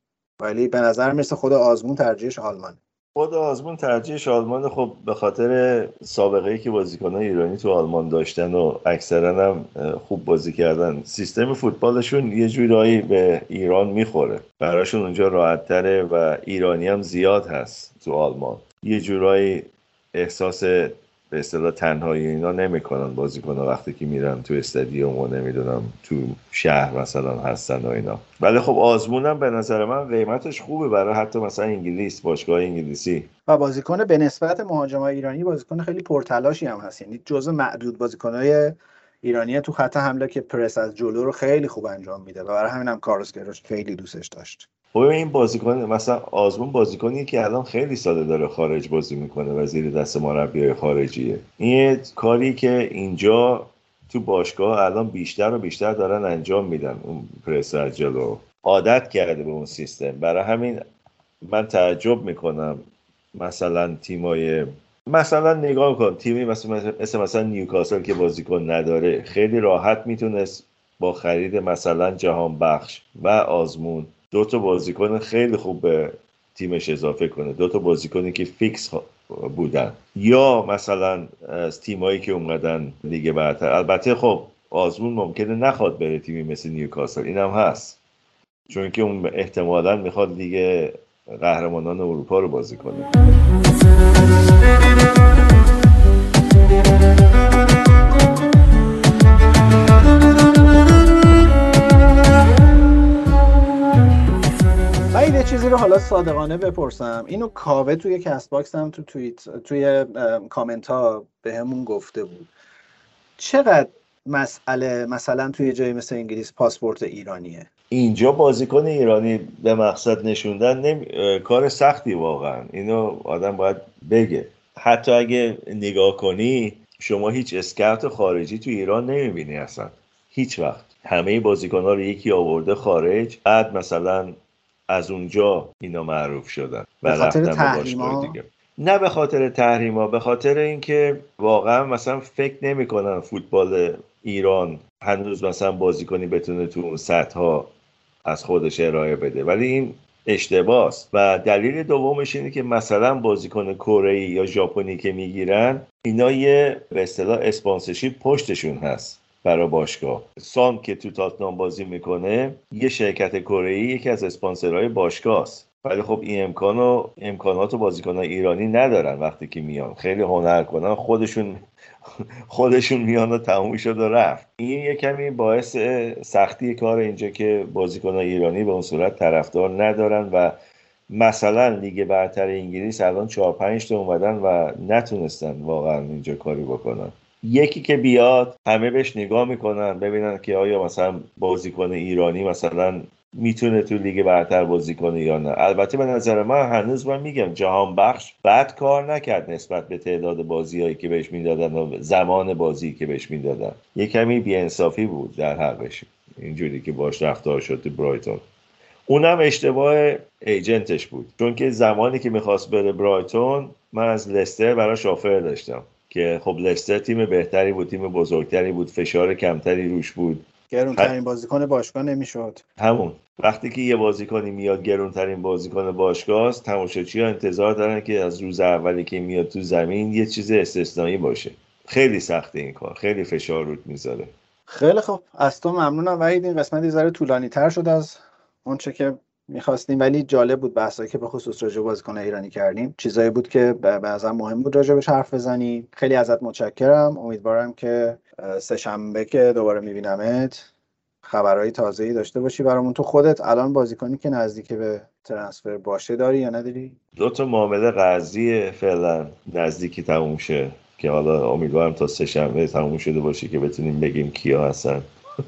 ولی به نظر می‌رسه خود آزمون ترجیحش آلمانه. خود آزمون ترجیحش آلمان خب به خاطر سابقه ای که بازیکنان ایرانی تو آلمان داشتن و اکثرا هم خوب بازی کردن سیستم فوتبالشون یه جورایی به ایران می‌خوره. براشون اونجا راحت تره و ایرانی هم زیاد هست تو آلمان. یه جورایی احساس به اصطلاح تنهایی اینا نمی‌کنن بازیکن وقتی که میرن تو استادیوم و نمی‌دونم تو شهر مثلا هستن و اینا. ولی خب آزمونم به نظر من قیمتش خوبه برای حتی مثلا انگلیس باشگاه انگلیسی. و بازیکن به نسبت مهاجمای ایرانی بازیکن خیلی پرتلاشی هم هست. یعنی جزء معدود بازیکنهای ایرانی تو خط حمله که پرس از جلو رو خیلی خوب انجام میده و برای همین هم کارلوس خیلی دوستش داشت. خب این بازیکن مثلا آزمون بازیکنی که الان خیلی ساله داره خارج بازی می‌کنه و زیر دست مربی خارجیه. این کاری که اینجا تو باشگاه الان بیشتر و بیشتر دارن انجام میدن اون پرس جلو. عادت کرده به اون سیستم. برای همین من تعجب می‌کنم مثلا تیمای مثلا نگاه کن تیمی مثل مثل مثلا نیوکاسل که بازیکن نداره خیلی راحت می‌تونست با خرید مثلا جهان بخش و آزمون دو تا بازیکن خیلی خوب به تیمش اضافه کنه. دو تا بازیکنی که فیکس بودن. یا مثلا از تیمایی که اومدن لیگ برتر. البته خب آزمون ممکنه نخواد بره تیمی مثل نیوکاسل. اینم هست. چون که اون احتمالا می‌خواد لیگ قهرمانان اروپا رو بازی کنه. چیزی رو حالا صادقانه بپرسم. اینو کاوه توی کست باکس هم تو توییت توی کامنت ها به همون گفته بود. چقدر مسئله مثلا توی جای مثل انگلیس پاسپورت ایرانیه؟ اینجا بازیکن ایرانی به مقصد نشوندن نمی... کار سختی واقعا. اینو آدم باید بگه. حتی اگه نگاه کنی شما هیچ اسکرت خارجی تو ایران نمی‌بینی اصلا. هیچ وقت. همه بازیکن ها رو یکی آورده خارج. بعد مثلا از اونجا اینا معروف شدن. و رفتن به دیگه. نه به خاطر تحریما به خاطر اینکه واقعا مثلا فکر نمی‌کنن فوتبال ایران هنوز مثلا بازیکنی بتونه تو اون سطح ها از خودش ارائه بده. ولی این اشتباس و دلیل دومش اینه که مثلا بازیکن کره یا ژاپنی که می‌گیرن اینا یه به اصطلاح اسپانسرشیپ پشتشون هست. برای باشگاه. سام که تو تاتنام بازی می‌کنه یه شرکت کره یکی از اسپانسرهای باشگاه است. ولی خب این امکان و امکانات و بازیکن ایرانی ندارن وقتی که میان. خیلی هنر کنن خودشون خودشون میان و تموم شد و رفت. این یه کمی باعث سختی کار اینجا که بازیکن ایرانی به اون صورت طرفدار ندارن و مثلا لیگ برتر انگلیس الان چهار پنج تا اومدن و نتونستن واقعا اینجا کاری بکنن. یکی که بیاد همه بهش نگاه می‌کنن ببینن که آیا مثلا بازیکن ایرانی مثلا می‌تونه تو لیگ برتر بازی کنه یا نه. البته به نظر من هنوز من میگم جهان بخش بد کار نکرد نسبت به تعداد بازیهایی که بهش می‌دادن و زمان بازی که بهش می‌دادن. یه کمی بیانصافی بود در حقش. اینجوری که باش رفتار شد تو برایتون. اونم اشتباه ایجنتش بود. چون که زمانی که می‌خواست بره برایتون من از لستر براش آفر داشتم. که خب لستر تیم بهتری بود تیم بزرگتری بود فشار کمتری روش بود. گرونترین بازیکن باشگاه نمی‌شد. همون. وقتی که یه بازیکنی میاد گرونترین بازیکن باشگاه است تماشاچی ها انتظار دارن که از روز اولی که میاد تو زمین یه چیز استثنایی باشه. خیلی سخته این کار. خیلی فشار رود می‌ذاره. خیلی خوب. از تو ممنونم. وحید این قسمت ذره طولانی تر شد از اونچه که می‌خواستیم ولی جالب بود بحثایی که به خصوص راجع بازیکن ایرانی کردیم. چیزایی بود که بعضا مهم بود راجع بهش حرف بزنیم. خیلی ازت متشکرم. امیدوارم که سه شنبه که دوباره میبینمت خبرهای تازه‌ای داشته باشی برامون. تو خودت الان بازیکنی که نزدیک به ترنسفر باشه داری یا نداری؟ دو تا معامله قرضی فعلا نزدیکی تموم شه که حالا امیدوارم تا سه شنبه تموم شده باشه که بتونیم بگیم کیا هستن.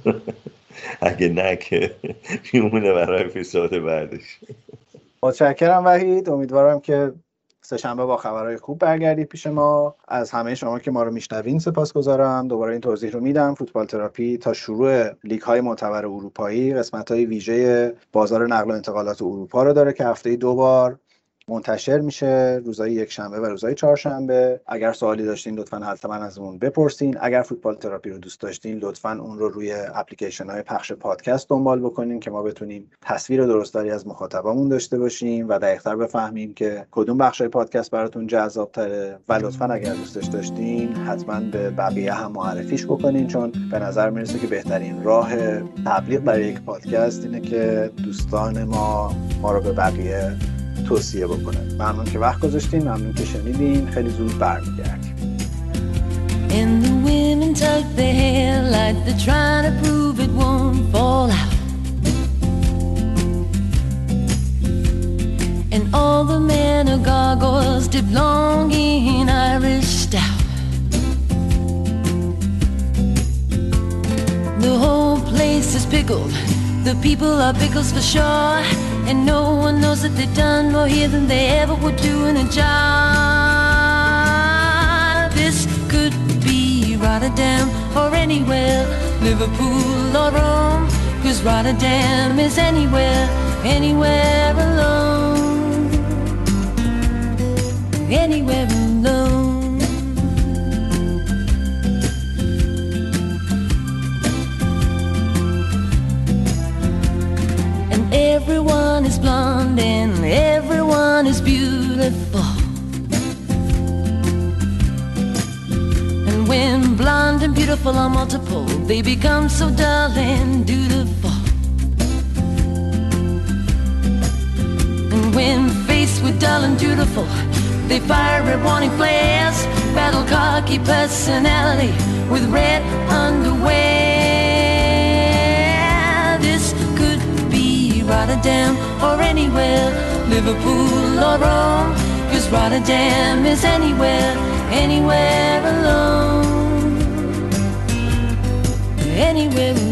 *laughs* اگه نه که میمونه برای اپیزود بعدش. متشکرم وحید. امیدوارم که سهشنبه با خبرهای خوب برگردید پیش ما. از همه شما که ما رو میشنوین سپاسگزارم. دوباره این توضیح رو میدم. فوتبال تراپی تا شروع لیگ های معتبر اروپایی قسمت های ویژه بازار نقل و انتقالات اروپا رو داره که هفته دو بار منتشر میشه روزهای یک شنبه و روزهای چهارشنبه. اگر سوالی داشتین لطفا حتما از اون بپرسین. اگر فوتبال تراپی رو دوست داشتین لطفا اون رو روی اپلیکیشن های پخش پادکست دنبال بکنین که ما بتونیم تصویر درستری از مخاطبمون داشته باشیم و دقیقتر بفهمیم که کدوم بخش های پادکست براتون جذاب تره و لطفا اگر دوستش داشتین حتما به بقیه هم معرفیش بکنین چون به نظر می‌رسه که بهترین راه تبلیغ برای یک پادکست اینه که دوستان ما ما رو به بقیه توصیه بکنه ممنون که وقت گذاشتین ممنون که شنیدین خیلی زود برمیگردیم And the women tuck their hair like they're trying to prove it won't fall out. And all the men are gargoyles dipped long in Irish stout. The whole place is pickled. The people are pickles for sure. And no one knows that they've done more here than they ever would do in a job. This could be Rotterdam or anywhere, Liverpool or Rome. Cause Rotterdam is anywhere, anywhere alone. Become so dull and dutiful. And when faced with dull and dutiful, they fire at warning flares, battle cocky personality with red underwear. This could be Rotterdam or anywhere, Liverpool or Rome. Cause Rotterdam is anywhere, anywhere alone. Anywhere